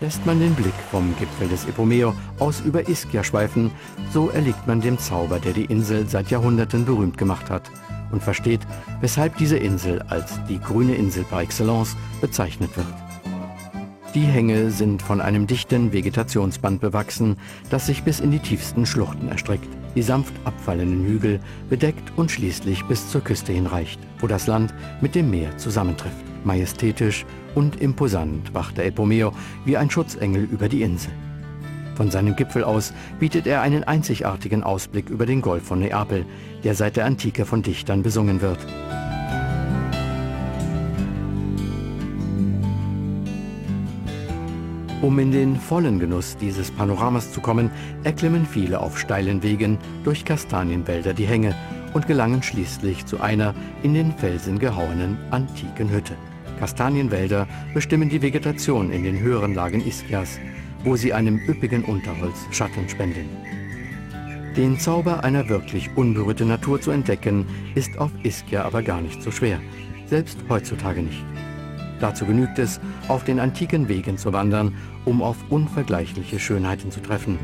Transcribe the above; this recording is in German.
Lässt man den Blick vom Gipfel des Epomeo aus über Ischia schweifen, so erliegt man dem Zauber, der die Insel seit Jahrhunderten berühmt gemacht hat und versteht, weshalb diese Insel als die grüne Insel par excellence bezeichnet wird. Die Hänge sind von einem dichten Vegetationsband bewachsen, das sich bis in die tiefsten Schluchten erstreckt, die sanft abfallenden Hügel bedeckt und schließlich bis zur Küste hinreicht, wo das Land mit dem Meer zusammentrifft. Majestätisch und imposant wacht der Epomeo wie ein Schutzengel über die Insel. Von seinem Gipfel aus bietet er einen einzigartigen Ausblick über den Golf von Neapel, der seit der Antike von Dichtern besungen wird. Um in den vollen Genuss dieses Panoramas zu kommen, erklimmen viele auf steilen Wegen durch Kastanienwälder die Hänge und gelangen schließlich zu einer in den Felsen gehauenen antiken Hütte. Kastanienwälder bestimmen die Vegetation in den höheren Lagen Ischias, wo sie einem üppigen Unterholz Schatten spenden. Den Zauber einer wirklich unberührten Natur zu entdecken, ist auf Ischia aber gar nicht so schwer, selbst heutzutage nicht. Dazu genügt es, auf den antiken Wegen zu wandern, um auf unvergleichliche Schönheiten zu treffen.